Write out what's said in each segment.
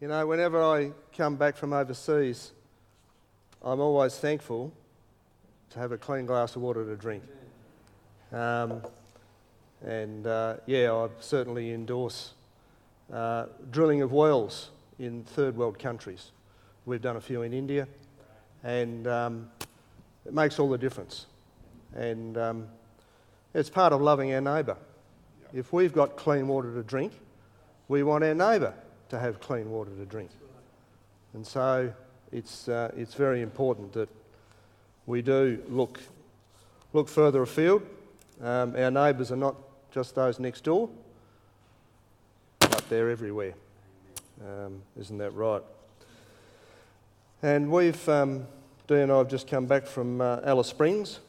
You know, whenever I come back from overseas, I'm always thankful to have a clean glass of water to drink. Um, and uh, yeah, I certainly endorse uh, drilling of wells in third world countries. We've done a few in India, and um, it makes all the difference. And um, it's part of loving our neighbour. If we've got clean water to drink, we want our neighbour to have clean water to drink. And so it's, uh, it's very important that we do look, look further afield. Um, our neighbours are not just those next door, but they're everywhere. Um, isn't that right? And we've, um, Dee and I have just come back from uh, Alice Springs.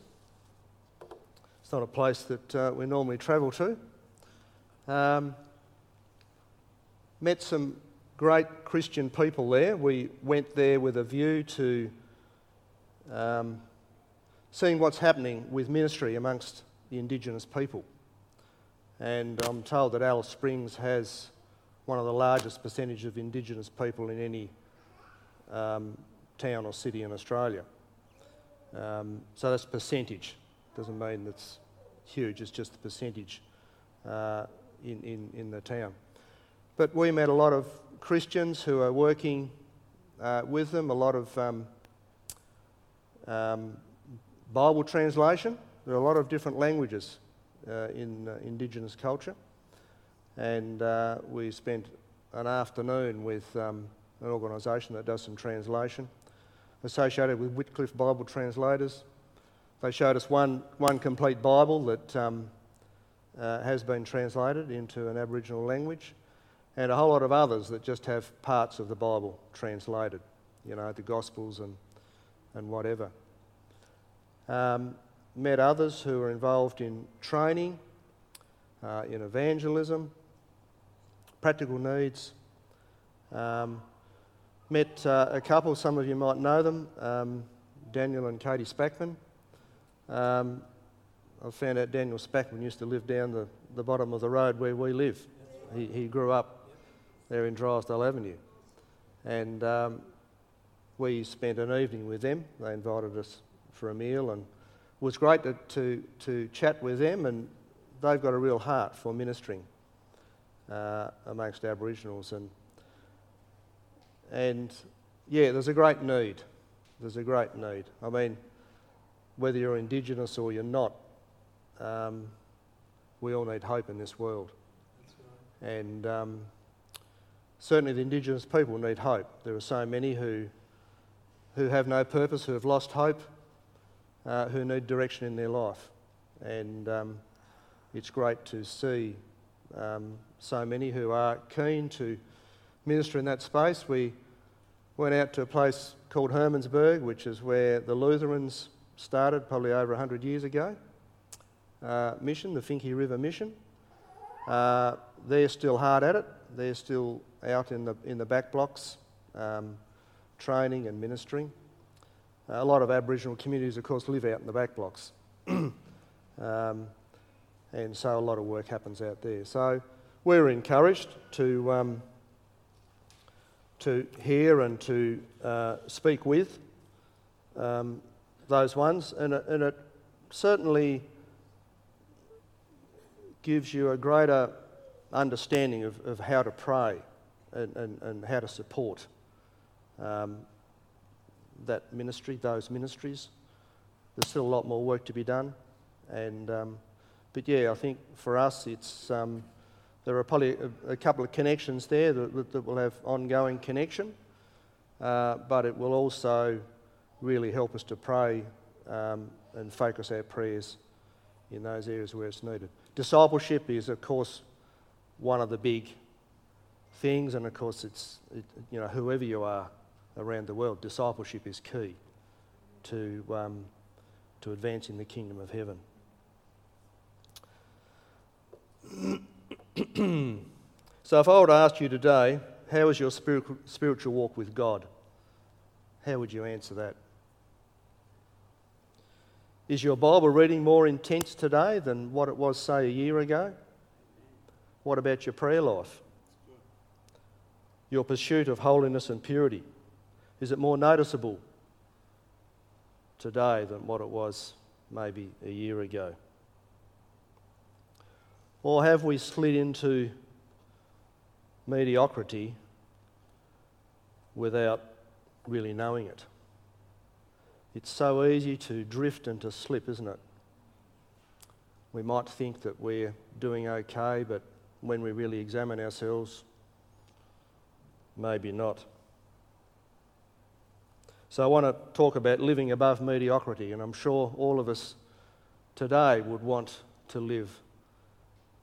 It's not a place that uh, we normally travel to. Um, met some great Christian people there. We went there with a view to um, seeing what's happening with ministry amongst the Indigenous people. And I'm told that Alice Springs has one of the largest percentage of Indigenous people in any um, town or city in Australia. Um, so that's percentage. Doesn't mean it's huge, it's just the percentage uh, in, in, in the town. But we met a lot of Christians who are working uh, with them, a lot of um, um, Bible translation. There are a lot of different languages uh, in uh, Indigenous culture. And uh, we spent an afternoon with um, an organisation that does some translation associated with Wycliffe Bible translators. They showed us one, one complete Bible that um, uh, has been translated into an Aboriginal language, and a whole lot of others that just have parts of the Bible translated, you know, the Gospels and, and whatever. Um, met others who are involved in training, uh, in evangelism, practical needs. Um, met uh, a couple, some of you might know them, um, Daniel and Katie Spackman. Um, I found out Daniel Spackman used to live down the, the bottom of the road where we live. He, he grew up there in Drysdale Avenue. And um, we spent an evening with them. They invited us for a meal and it was great to, to, to chat with them and they've got a real heart for ministering uh, amongst Aboriginals and and yeah, there's a great need. There's a great need. I mean, whether you're Indigenous or you're not, um, we all need hope in this world. Right. And um, certainly the Indigenous people need hope. There are so many who, who have no purpose, who have lost hope, uh, who need direction in their life. And um, it's great to see um, so many who are keen to minister in that space. We went out to a place called Hermannsburg, which is where the Lutherans started probably over 100 years ago. Uh, mission, the Finke River Mission. Uh, they're still hard at it. They're still out in the, in the back blocks, um, training and ministering. A lot of Aboriginal communities, of course, live out in the back blocks. um, and so a lot of work happens out there. So we're encouraged to um, to hear and to uh, speak with um, those ones, and and it certainly gives you a greater understanding of, of how to pray and, and, and how to support um, that ministry, those ministries. There's still a lot more work to be done, and um, but yeah, I think for us it's um, there are probably a, a couple of connections there that, that, will have ongoing connection, uh, but it will also really help us to pray um, and focus our prayers in those areas where it's needed. Discipleship is, of course, one of the big things, and of course, it's it, you know whoever you are around the world, discipleship is key to um, to advancing the kingdom of heaven. so, if I were to ask you today, how is your spiritual walk with God? How would you answer that? Is your Bible reading more intense today than what it was, say, a year ago? What about your prayer life? your pursuit of holiness and purity? Is it more noticeable today than what it was maybe a year ago? Or have we slid into mediocrity without really knowing it? It's so easy to drift and to slip, isn't it? We might think that we're doing okay, but when we really examine ourselves, maybe not. So I want to talk about living above mediocrity, and I'm sure all of us today would want to live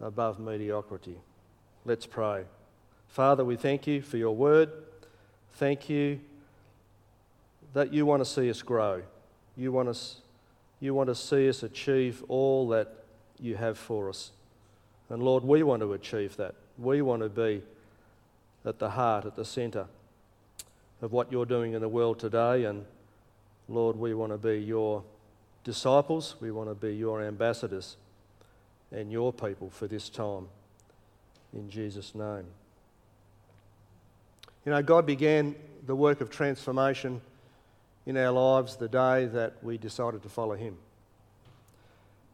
above mediocrity. Let's pray. Father, we thank you for your word. Thank you that you want to see us grow. You want us you want to see us achieve all that you have for us. And Lord, we want to achieve that. We want to be at the heart, at the centre of what you're doing in the world today. And Lord, we want to be your disciples, we want to be your ambassadors and your people for this time. In Jesus' name. You know, God began the work of transformation in our lives the day that we decided to follow Him.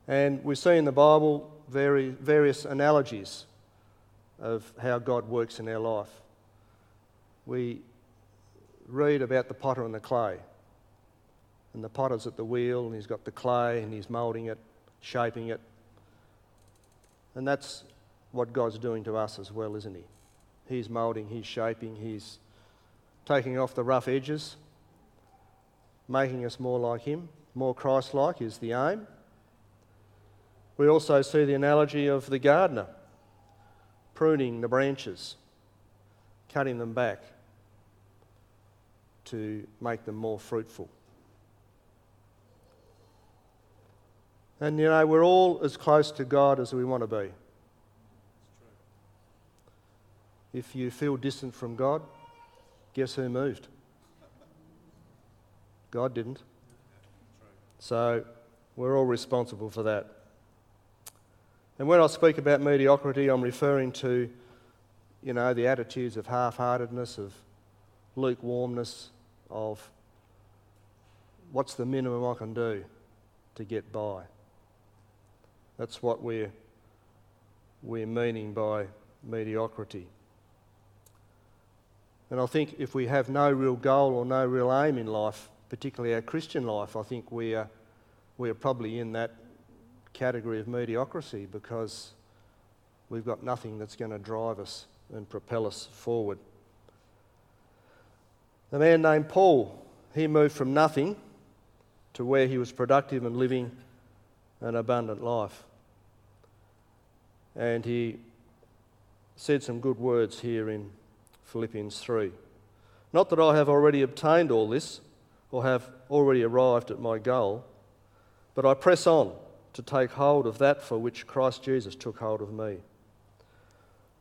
And we see in the Bible very, various analogies of how God works in our life. We read about the potter and the clay. And the potter's at the wheel, and he's got the clay, and he's moulding it, shaping it. And that's what God's doing to us as well, isn't he? He's moulding, he's shaping, he's taking off the rough edges, making us more like him. More Christ like is the aim. We also see the analogy of the gardener pruning the branches, cutting them back to make them more fruitful. And you know, we're all as close to God as we want to be. If you feel distant from God, guess who moved? God didn't. So we're all responsible for that. And when I speak about mediocrity, I'm referring to, you know, the attitudes of half heartedness, of lukewarmness, of what's the minimum I can do to get by. That's what we're, we're meaning by mediocrity. And I think if we have no real goal or no real aim in life, particularly our Christian life, I think we are, we are probably in that category of mediocrity because we've got nothing that's going to drive us and propel us forward. A man named Paul, he moved from nothing to where he was productive and living an abundant life. And he said some good words here in Philippians 3. Not that I have already obtained all this or have already arrived at my goal, but I press on to take hold of that for which Christ Jesus took hold of me.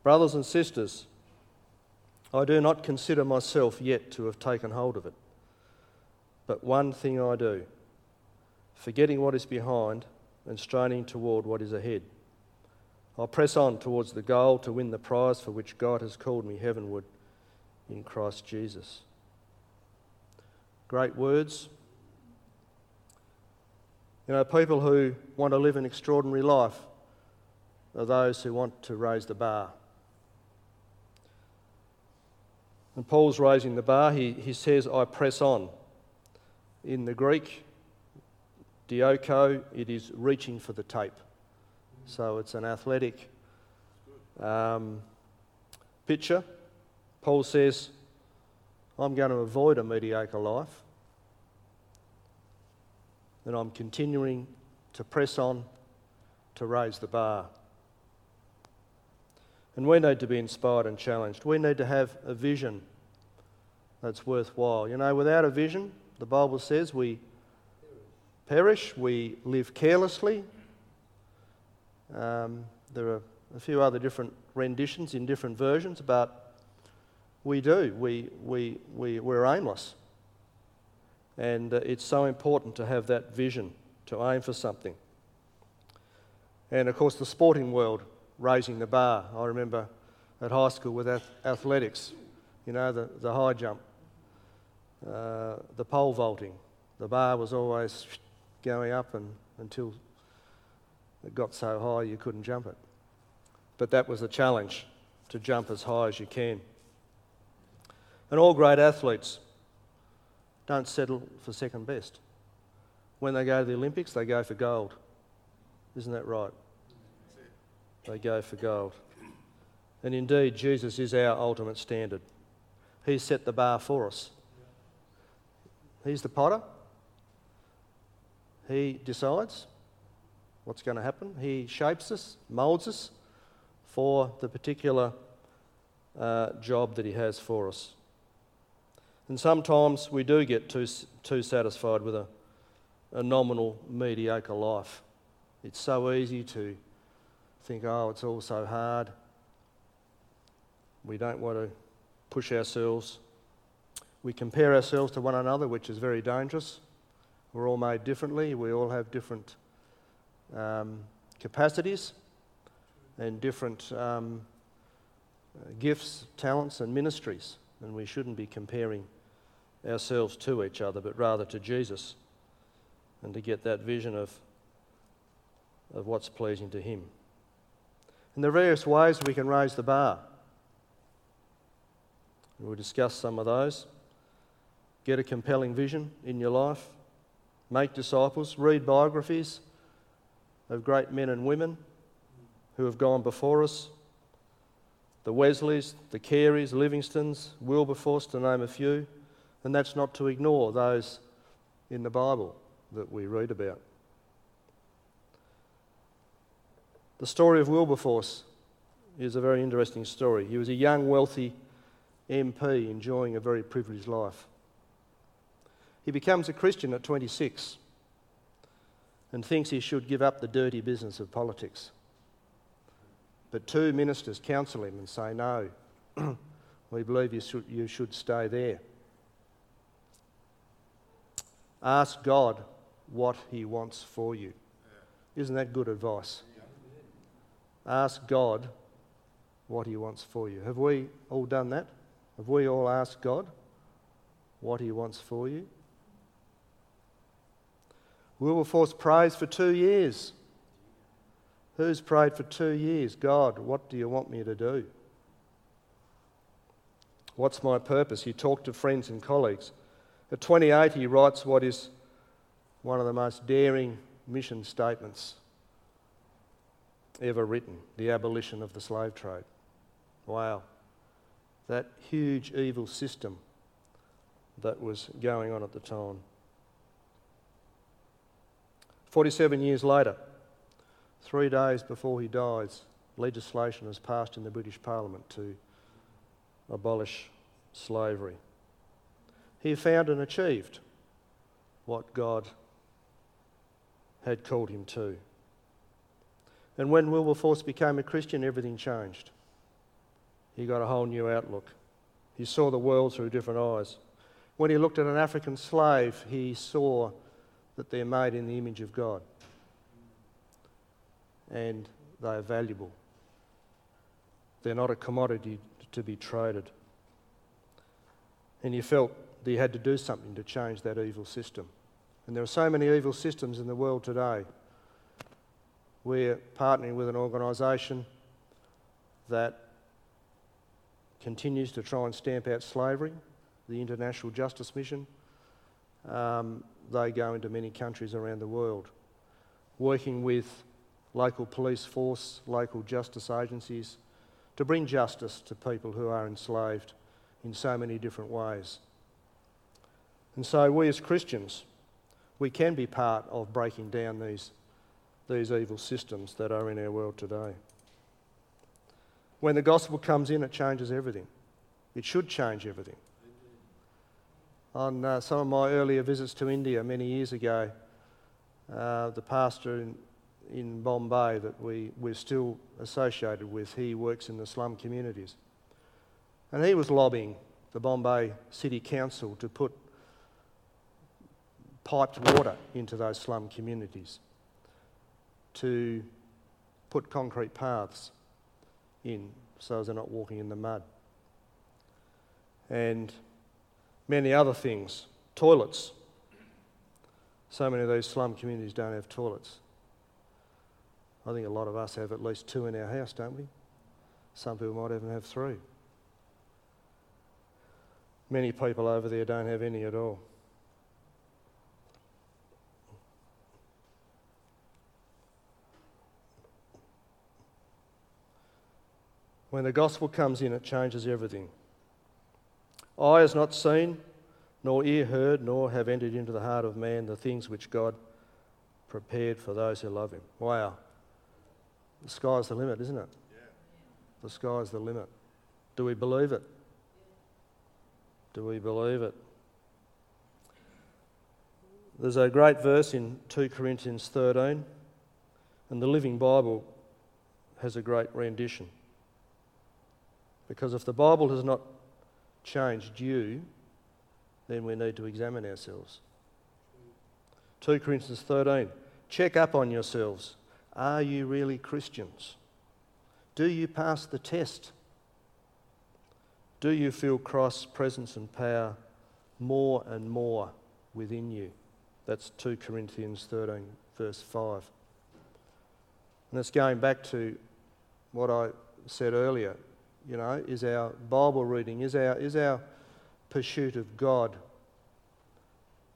Brothers and sisters, I do not consider myself yet to have taken hold of it. But one thing I do, forgetting what is behind and straining toward what is ahead. I press on towards the goal to win the prize for which God has called me heavenward in Christ Jesus. Great words. You know, people who want to live an extraordinary life are those who want to raise the bar. And Paul's raising the bar. He, he says, I press on. In the Greek, dioko, it is reaching for the tape. So it's an athletic um, picture. Paul says, I'm going to avoid a mediocre life. And I'm continuing to press on to raise the bar. And we need to be inspired and challenged. We need to have a vision that's worthwhile. You know, without a vision, the Bible says we perish, we live carelessly, um, there are a few other different renditions in different versions, but we do. We, we, we, we're aimless. And uh, it's so important to have that vision, to aim for something. And of course, the sporting world raising the bar. I remember at high school with athletics, You know, the, the high jump, uh, the pole vaulting. The bar was always going up and, until it got so high you couldn't jump it. But that was a challenge to jump as high as you can. And all great athletes don't settle for second best. When they go to the Olympics, they go for gold. Isn't that right? They go for gold. And indeed, Jesus is our ultimate standard. He set the bar for us. He's the potter. He decides what's going to happen. He shapes us, moulds us for the particular uh, job that He has for us. And sometimes we do get too, too satisfied with a, a nominal, mediocre life. It's so easy to think, oh, it's all so hard. We don't want to push ourselves. We compare ourselves to one another, which is very dangerous. We're all made differently. We all have different um, capacities and different um, gifts, talents, and ministries. And we shouldn't be comparing ourselves to each other, but rather to Jesus and to get that vision of, of what's pleasing to Him. And there are various ways we can raise the bar. We'll discuss some of those. Get a compelling vision in your life, make disciples, read biographies of great men and women who have gone before us the Wesleys, the Careys, Livingstons, Wilberforce, to name a few. And that's not to ignore those in the Bible that we read about. The story of Wilberforce is a very interesting story. He was a young, wealthy MP enjoying a very privileged life. He becomes a Christian at 26 and thinks he should give up the dirty business of politics. But two ministers counsel him and say, No, we believe you should, you should stay there. Ask God what He wants for you. Isn't that good advice? Ask God what He wants for you. Have we all done that? Have we all asked God what He wants for you? Wilberforce prays for two years. Who's prayed for two years? God, what do you want me to do? What's my purpose? He talked to friends and colleagues. At 28, he writes what is one of the most daring mission statements ever written the abolition of the slave trade. Wow. That huge evil system that was going on at the time. 47 years later, three days before he dies, legislation was passed in the British Parliament to abolish slavery. He found and achieved what God had called him to. And when Wilberforce became a Christian, everything changed. He got a whole new outlook. He saw the world through different eyes. When he looked at an African slave, he saw that they're made in the image of God and they are valuable. They're not a commodity to be traded. And he felt that he had to do something to change that evil system. And there are so many evil systems in the world today. We're partnering with an organisation that continues to try and stamp out slavery, the International Justice Mission. Um, they go into many countries around the world, working with local police force, local justice agencies, to bring justice to people who are enslaved in so many different ways. And so, we as Christians, we can be part of breaking down these, these evil systems that are in our world today. When the gospel comes in, it changes everything. It should change everything. On uh, some of my earlier visits to India many years ago, uh, the pastor in, in Bombay that we, we're still associated with, he works in the slum communities. And he was lobbying the Bombay City Council to put piped water into those slum communities, to put concrete paths in so they're not walking in the mud. and many other things. Toilets. So many of these slum communities don't have toilets. I think a lot of us have at least two in our house, don't we? Some people might even have three. Many people over there don't have any at all. When the gospel comes in, it changes everything. Eye has not seen, nor ear heard, nor have entered into the heart of man the things which God prepared for those who love him. Wow. The sky's the limit, isn't it? Yeah. The sky's the limit. Do we believe it? Do we believe it? There's a great verse in 2 Corinthians 13, and the Living Bible has a great rendition. Because if the Bible has not changed you, then we need to examine ourselves. 2 Corinthians 13. Check up on yourselves. Are you really Christians? Do you pass the test? Do you feel Christ's presence and power more and more within you? That's 2 Corinthians 13, verse 5. And it's going back to what I said earlier. You know, is our Bible reading, is our, is our pursuit of God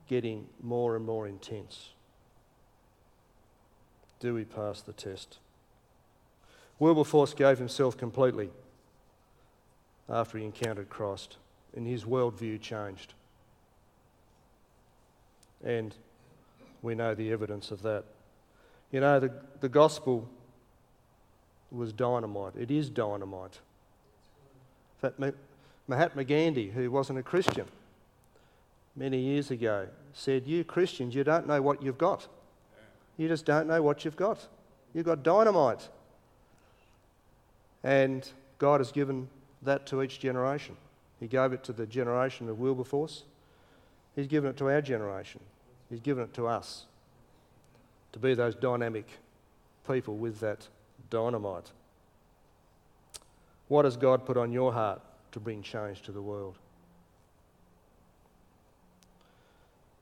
getting more and more intense? Do we pass the test? Wilberforce gave himself completely after he encountered Christ, and his worldview changed. And we know the evidence of that. You know, the, the gospel was dynamite. It is dynamite. Fact, Mahatma Gandhi, who wasn't a Christian many years ago, said, You Christians, you don't know what you've got. You just don't know what you've got. You've got dynamite. And God has given that to each generation. He gave it to the generation of Wilberforce. He's given it to our generation. He's given it to us to be those dynamic people with that dynamite. What has God put on your heart to bring change to the world?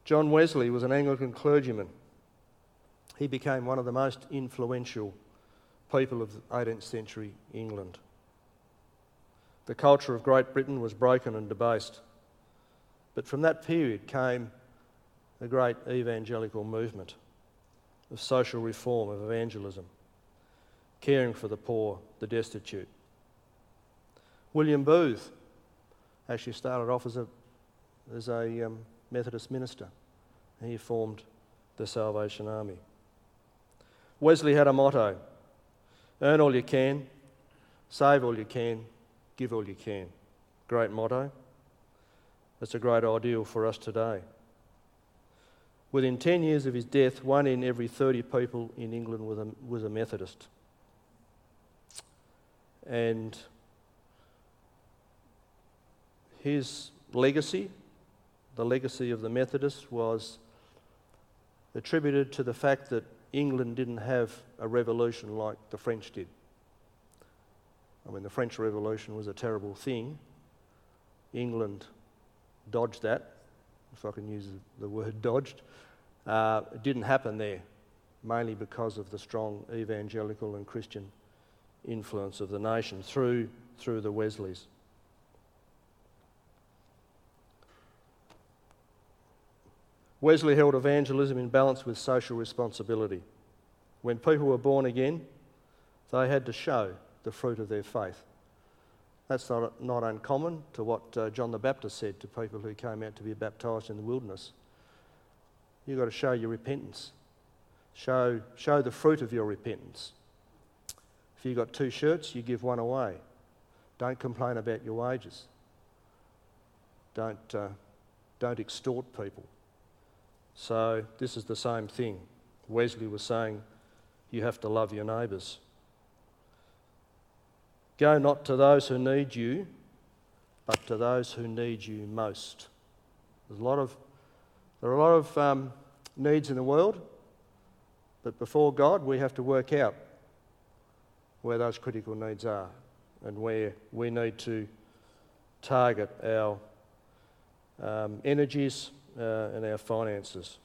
John Wesley was an Anglican clergyman. He became one of the most influential people of 18th century England. The culture of Great Britain was broken and debased. But from that period came a great evangelical movement of social reform, of evangelism, caring for the poor, the destitute. William Booth actually started off as a, as a um, Methodist minister. He formed the Salvation Army. Wesley had a motto earn all you can, save all you can, Give all you can. Great motto. That's a great ideal for us today. Within 10 years of his death, one in every 30 people in England was a, was a Methodist. And his legacy, the legacy of the Methodists, was attributed to the fact that England didn't have a revolution like the French did. I mean, the French Revolution was a terrible thing. England dodged that, if I can use the word dodged. Uh, it didn't happen there, mainly because of the strong evangelical and Christian influence of the nation through, through the Wesleys. Wesley held evangelism in balance with social responsibility. When people were born again, they had to show the fruit of their faith. That's not, not uncommon to what uh, John the Baptist said to people who came out to be baptized in the wilderness. You've got to show your repentance, show, show the fruit of your repentance. If you've got two shirts, you give one away. Don't complain about your wages. Don't, uh, don't extort people. So, this is the same thing. Wesley was saying, you have to love your neighbours. Go not to those who need you, but to those who need you most. There's a lot of, there are a lot of um, needs in the world, but before God, we have to work out where those critical needs are and where we need to target our um, energies uh, and our finances.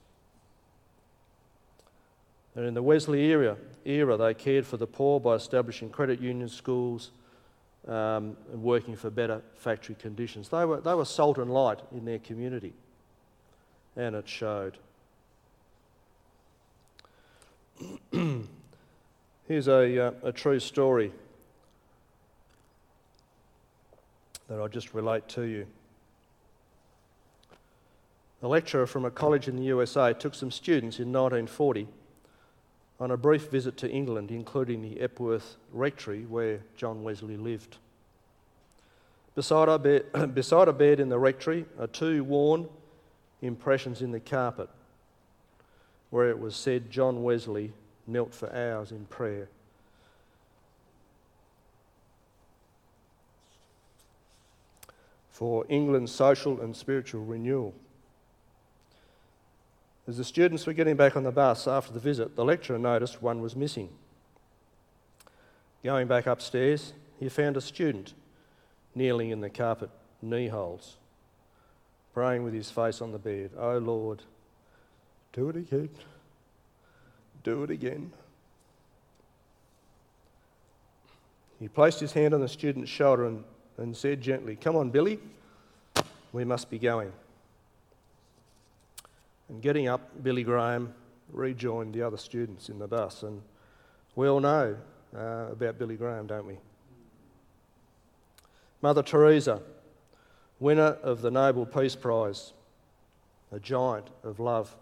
And in the Wesley era, era, they cared for the poor by establishing credit union schools um, and working for better factory conditions. They were, they were salt and light in their community, and it showed. Here's a, uh, a true story that I'll just relate to you. A lecturer from a college in the USA took some students in 1940 on a brief visit to England, including the Epworth Rectory where John Wesley lived. Beside a, bed, beside a bed in the rectory are two worn impressions in the carpet where it was said John Wesley knelt for hours in prayer. For England's social and spiritual renewal. As the students were getting back on the bus after the visit, the lecturer noticed one was missing. Going back upstairs, he found a student kneeling in the carpet, knee holes, praying with his face on the bed. Oh Lord, do it again. Do it again. He placed his hand on the student's shoulder and, and said gently, Come on, Billy, we must be going. And getting up, Billy Graham rejoined the other students in the bus. And we all know uh, about Billy Graham, don't we? Mother Teresa, winner of the Nobel Peace Prize, a giant of love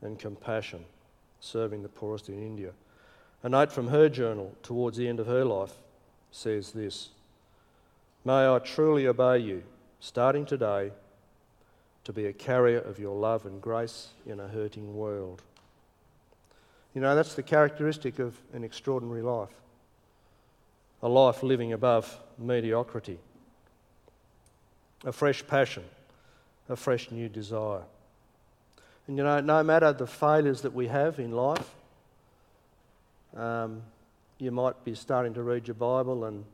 and compassion, serving the poorest in India. A note from her journal towards the end of her life says this May I truly obey you, starting today to be a carrier of your love and grace in a hurting world. You know, that's the characteristic of an extraordinary life a life living above mediocrity, a fresh passion, a fresh new desire. And you know, no matter the failures that we have in life, um, you might be starting to read your Bible and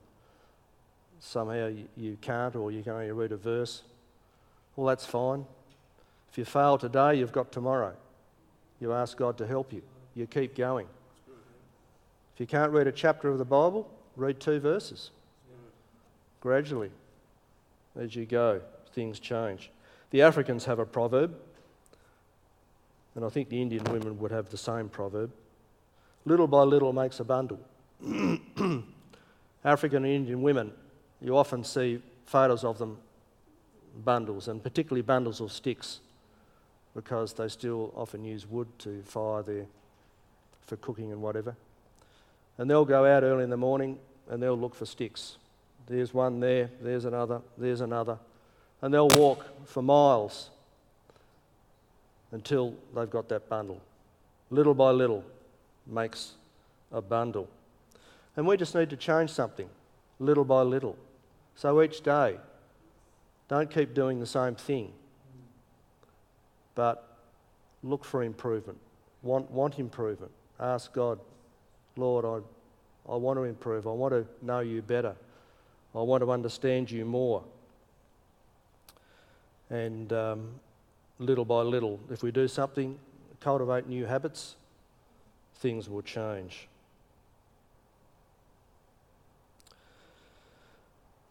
somehow you, you can't, or you can only read a verse. Well, that's fine. If you fail today, you've got tomorrow. You ask God to help you. You keep going. If you can't read a chapter of the Bible, read two verses. Gradually, as you go, things change. The Africans have a proverb, and I think the Indian women would have the same proverb little by little makes a bundle. African and Indian women, you often see photos of them bundles, and particularly bundles of sticks, because they still often use wood to fire their, for cooking and whatever. And they'll go out early in the morning and they'll look for sticks. There's one there, there's another, there's another. And they'll walk for miles until they've got that bundle. Little by little makes a bundle. And we just need to change something, little by little. So each day, don't keep doing the same thing, but look for improvement. Want, want improvement. Ask God, Lord, I, I want to improve. I want to know you better. I want to understand you more. And um, little by little, if we do something, cultivate new habits, things will change.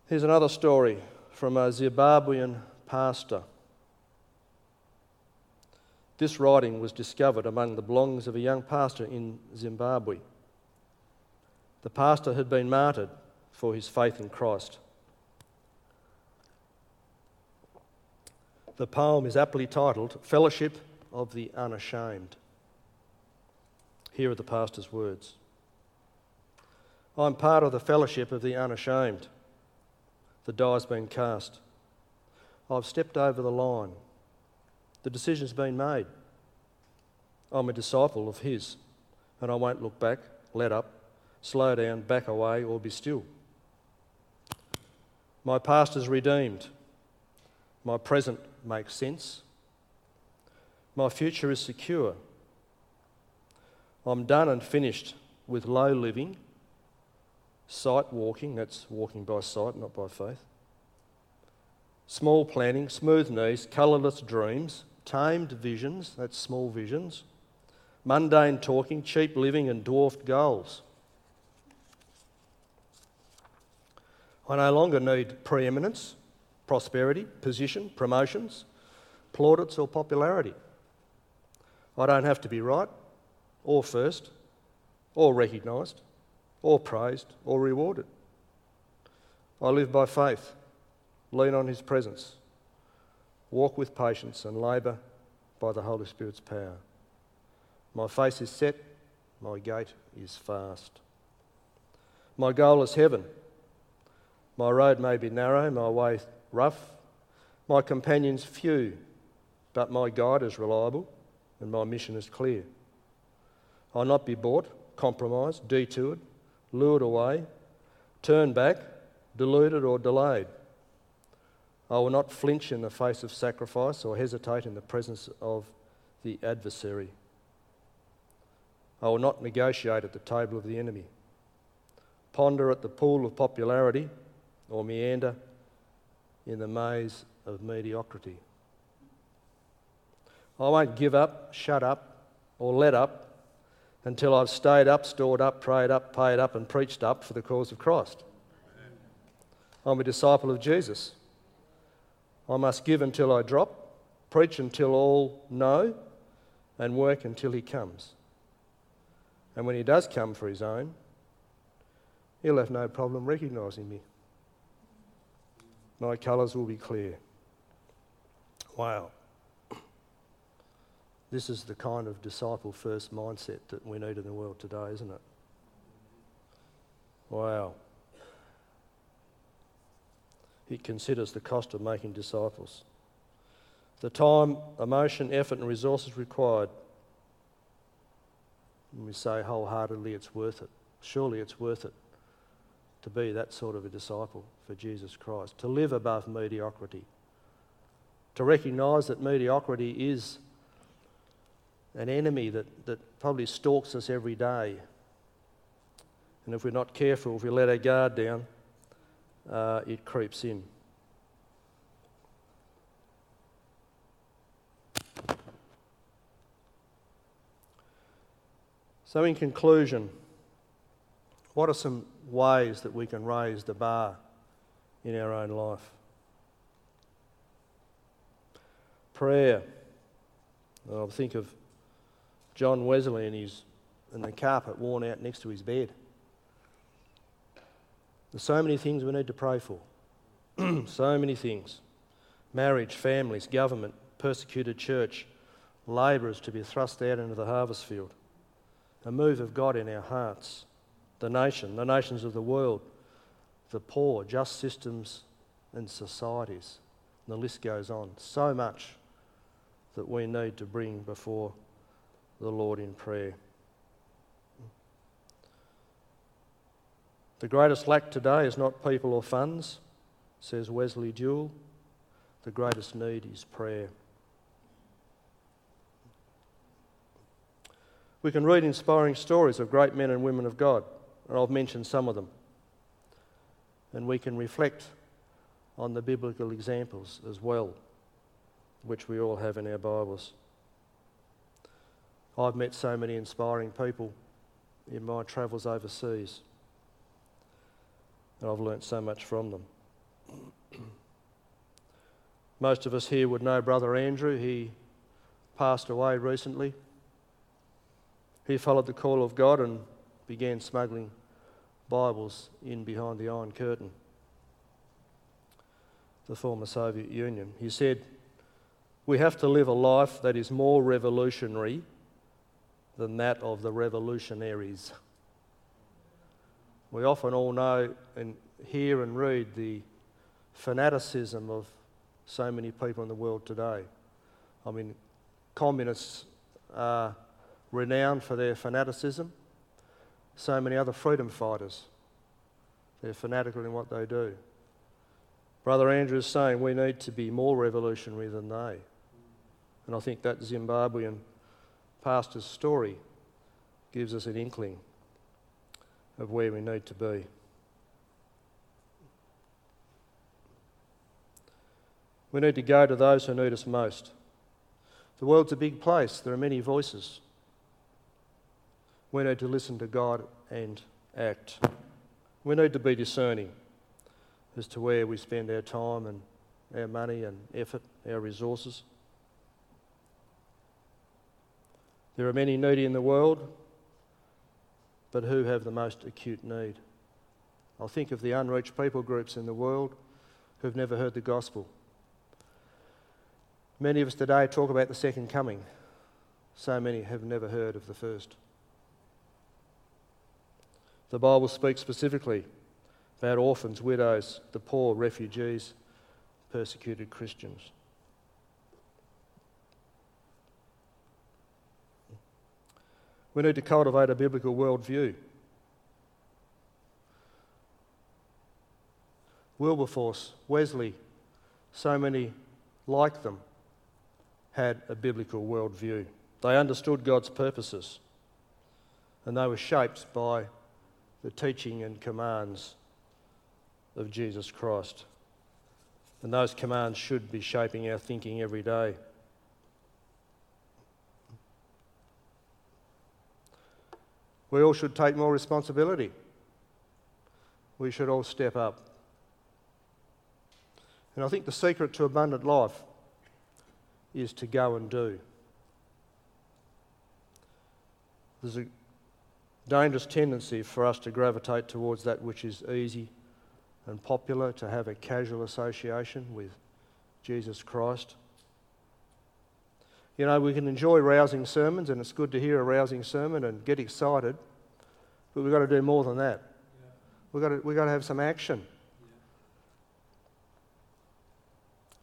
Here's another story from a Zimbabwean pastor. This writing was discovered among the belongings of a young pastor in Zimbabwe. The pastor had been martyred for his faith in Christ. The poem is aptly titled Fellowship of the Unashamed. Here are the pastor's words I'm part of the fellowship of the unashamed the die's been cast. I've stepped over the line. The decision's been made. I'm a disciple of His, and I won't look back, let up, slow down, back away, or be still. My past is redeemed. My present makes sense. My future is secure. I'm done and finished with low living sight walking, that's walking by sight, not by faith. small planning, smooth knees, colourless dreams, tamed visions, that's small visions, mundane talking, cheap living, and dwarfed goals. I no longer need preeminence, prosperity, position, promotions, plaudits, or popularity. I don't have to be right, or first, or recognised, or praised, or rewarded. I live by faith, lean on His presence, walk with patience, and labour by the Holy Spirit's power. My face is set, my gait is fast. My goal is heaven. My road may be narrow, my way rough, my companions few, but my guide is reliable and my mission is clear. I'll not be bought, compromised, detoured, lured away, turned back, deluded, or delayed. I will not flinch in the face of sacrifice or hesitate in the presence of the adversary. I will not negotiate at the table of the enemy, ponder at the pool of popularity, or meander in the maze of mediocrity. I won't give up, shut up, or let up until I've stayed up, stored up, prayed up, paid up, and preached up for the cause of Christ. I'm a disciple of Jesus. I must give until I drop, preach until all know, and work until he comes. And when he does come for his own, he'll have no problem recognising me. My colours will be clear. Wow. This is the kind of disciple first mindset that we need in the world today, isn't it? Wow. He considers the cost of making disciples. The time, emotion, effort, and resources required. And we say wholeheartedly it's worth it. Surely it's worth it to be that sort of a disciple for Jesus Christ, to live above mediocrity, to recognise that mediocrity is an enemy that, that probably stalks us every day. And if we're not careful, if we let our guard down, uh, it creeps in. So, in conclusion, what are some ways that we can raise the bar in our own life? Prayer. I'll think of John Wesley and, his, and the carpet worn out next to his bed. There's so many things we need to pray for. so many things marriage, families, government, persecuted church, labourers to be thrust out into the harvest field, a move of God in our hearts, the nation, the nations of the world, the poor, just systems and societies. And the list goes on. So much that we need to bring before the Lord in prayer. The greatest lack today is not people or funds, says Wesley Duewel. The greatest need is prayer. We can read inspiring stories of great men and women of God, and I've mentioned some of them. And we can reflect on the biblical examples as well, which we all have in our Bibles. I've met so many inspiring people in my travels overseas, and I've learnt so much from them. Most of us here would know Brother Andrew. He passed away recently. He followed the call of God and began smuggling Bibles in behind the Iron Curtain, the former Soviet Union. He said, We have to live a life that is more revolutionary than that of the revolutionaries. We often all know and hear and read the fanaticism of so many people in the world today. I mean, communists are renowned for their fanaticism. So many other freedom fighters, they're fanatical in what they do. Brother Andrew is saying we need to be more revolutionary than they. And I think that Zimbabwean pastor's story gives us an inkling of where we need to be. We need to go to those who need us most. The world's a big place, there are many voices. We need to listen to God and act. We need to be discerning as to where we spend our time and our money and effort, our resources. There are many needy in the world, but who have the most acute need? I'll think of the unreached people groups in the world who've never heard the gospel. Many of us today talk about the second coming. So many have never heard of the first. The Bible speaks specifically about orphans, widows, the poor, refugees, persecuted Christians. We need to cultivate a biblical worldview. Wilberforce, Wesley, so many like them had a biblical worldview. They understood God's purposes and they were shaped by the teaching and commands of Jesus Christ. And those commands should be shaping our thinking every day. We all should take more responsibility. We should all step up. And I think the secret to abundant life is to go and do. There's a dangerous tendency for us to gravitate towards that which is easy and popular, to have a casual association with Jesus Christ. You know, we can enjoy rousing sermons, and it's good to hear a rousing sermon and get excited, but we've got to do more than that. Yeah. We've, got to, we've got to have some action. Yeah.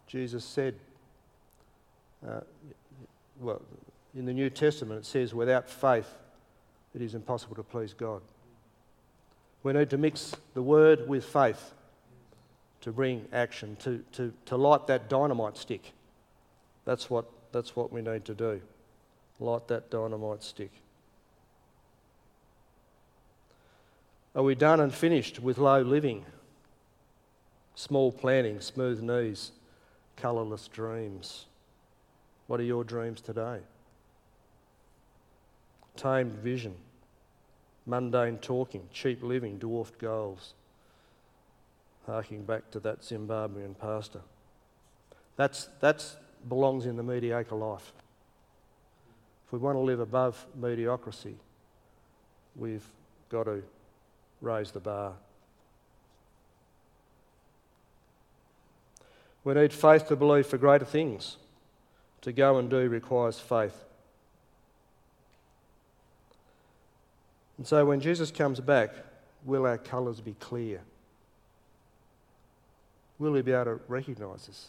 Jesus said, uh, well, in the New Testament, it says, without faith, it is impossible to please God. We need to mix the word with faith to bring action, to, to, to light that dynamite stick. That's what, that's what we need to do. Light that dynamite stick. Are we done and finished with low living? Small planning, smooth knees, colourless dreams. What are your dreams today? Tamed vision, mundane talking, cheap living, dwarfed goals. Harking back to that Zimbabwean pastor. That's, that's belongs in the mediocre life. If we want to live above mediocrity, we've got to raise the bar. We need faith to believe for greater things. To go and do requires faith. And so when Jesus comes back, will our colours be clear? Will he be able to recognise us?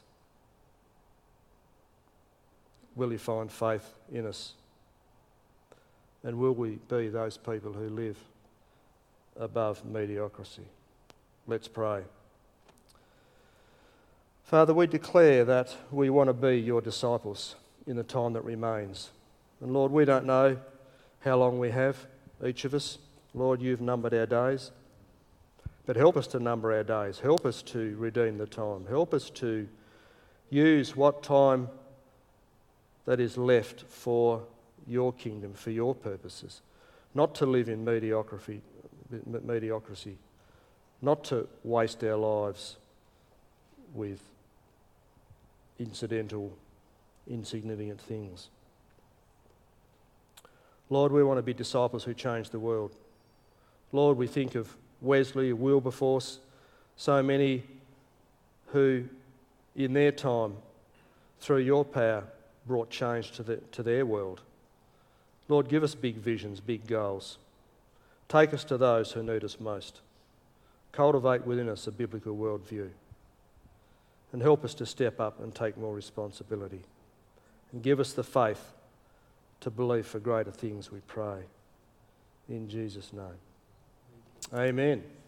Will he find faith in us? And will we be those people who live above mediocrity? Let's pray. Father, we declare that we want to be your disciples in the time that remains. And Lord, we don't know how long we have, each of us. Lord, you've numbered our days. But help us to number our days. Help us to redeem the time. Help us to use what time that is left for your kingdom, for your purposes. Not to live in mediocrity, mediocrity not to waste our lives with incidental, insignificant things. Lord, we want to be disciples who change the world. Lord, we think of Wesley, Wilberforce, so many who, in their time, through your power, brought change to, the, to their world. Lord, give us big visions, big goals. Take us to those who need us most. Cultivate within us a biblical worldview and help us to step up and take more responsibility. And give us the faith to believe for greater things, we pray. In Jesus' name. Amen.